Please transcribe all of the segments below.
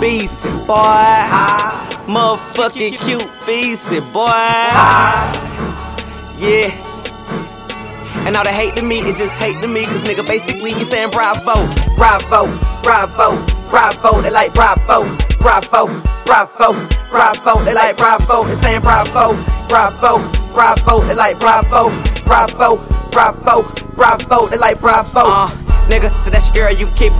beastin', boy. Motherfucking cute beastin', boy. Yeah. And all the hate to me is just hate to me, cause nigga basically you saying bravo, bravo, bravo, bravo, they like bravo, bravo, bravo, bravo, they like bravo, they saying bravo, bravo, bravo, they like bravo, bravo, bravo, bravo, they like bravo. Uh, nigga, so that's your girl, you keep.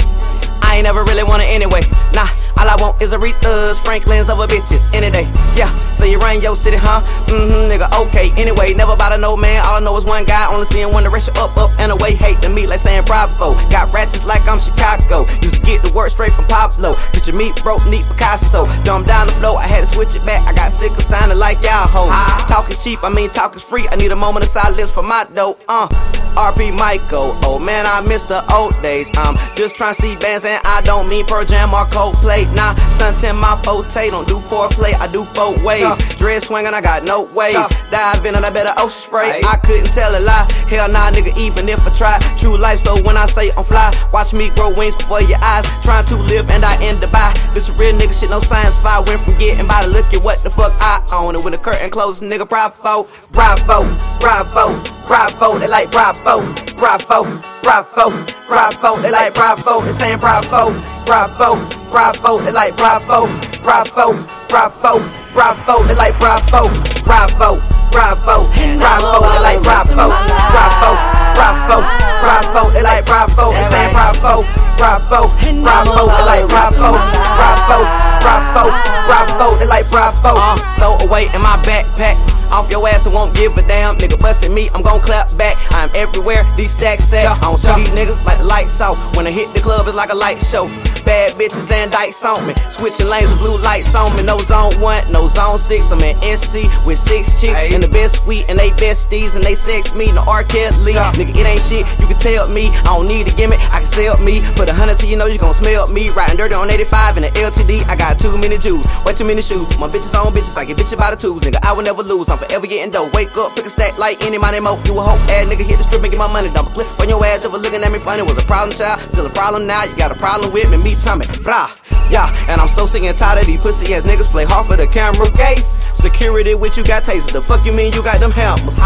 I ain't never really want it anyway. Nah, all I want is Aretha's, Franklin's of a bitches any day. Yeah, so you run your city, huh? Mm-hmm, nigga, okay. Anyway, never about to know, man. All I know is one guy, only seeing one direction, up, up, and away. Hate to me like saying bravo. Got ratchets like I'm Chicago. Used to get the work straight from Pablo. Picture me broke, neat Picasso. Dumb down the flow, I had to switch it back. I got sick of sounding like y'all hoes. Talk is cheap, I mean talk is free. I need a moment of silence for my dough. Uh, RP Michael. Oh man, I miss the old days. I'm just trying to see bands and I don't mean Pearl Jam or Coldplay. Nah, stunting my forte. Don't do foreplay, I do four ways. Dread swinging, I got no ways. Dive in and I better ocean spray. I couldn't tell a lie. Hell nah, nigga, even if I try. True life, so when I say I'm fly, watch me grow wings before your eyes. Trying to live and I end the buy. This real nigga shit, no science. Fire went from getting by to look at what the fuck I own. And when the curtain closes, nigga, bravo, bravo, bravo, bravo. They like bravo, bravo, bravo, bravo. They like bravo. They saying bravo, bravo, bravo. They like bravo, bravo, bravo, bravo. They like bravo, bravo, bravo, bravo. They like bravo, bravo, bravo, bravo. They like bravo. They saying bravo, bravo, bravo. They like bravo, bravo, bravo, bravo. They like bravo. Uh, throw away in my backpack. Off your ass and won't give a damn. Nigga bustin' me, I'm gon' clap back. I'm everywhere, these stacks set. I don't see these niggas like the lights off. When I hit the club, it's like a light show. Bad bitches and dykes on me. Switching lanes with blue lights on me. No zone one, no zone six. I'm in NC with six chicks in the best suite and they besties and they sex me. No R. Kelly. Nigga, it ain't shit. You can tell me. I don't need a gimmick. I can sell me. Put a hundred to you know you gon' smell me. Riding dirty on 85 in the LTD. I got too many Jews. Way too many shoes. My bitches on bitches. I get bitches by the twos. Nigga, I will never lose. I'm forever getting dough. Wake up, pick a stack like any money mo. You a hoe ass nigga. Hit the strip and get my money. Dump a clip on your ass ever looking at me funny. Was a problem child. Still a problem now. You got a problem with me. Me, Tommy. Fra. Yeah, and I'm so sick and tired of these pussy ass niggas play hard for the camera case. Security with you got tasers. The fuck you mean you got them hammers?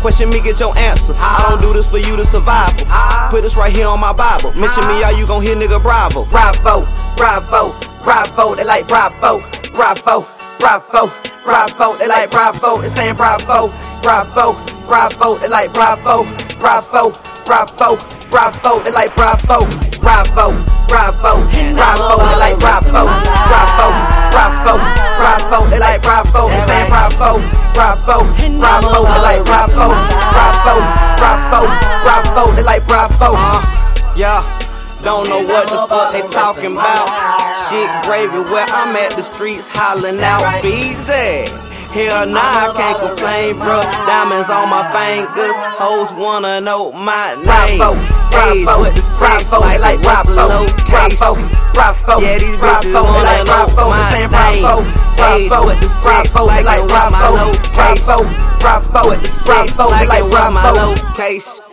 Question me, get your answer. I don't do this for you to survive. Put this right here on my Bible. Mention me, all you gon' hear nigga bravo. Bravo, bravo, bravo. They like bravo, bravo, bravo, bravo. They like bravo. They saying bravo, bravo, bravo. They like bravo, bravo, bravo, bravo. They like bravo, bravo, bravo, bravo. They like bravo, bravo, bravo, bravo. They like bravo. They saying bravo, bravo, bravo. They like bravo, bravo, bravo, bravo. They like bravo. Uh, yeah. Don't know what the fuck they talking about. Shit gravy where I'm at the streets hollering out Beezy. Hell nah, I can't complain, bro. Diamonds on my fingers, hoes wanna know my name. Age with the sex, like like Bravo, Bravo, Bravo. Yeah, these bitches wanna know my name. Age with the sex, like like my location. Bravo, with the sex, like what's my location.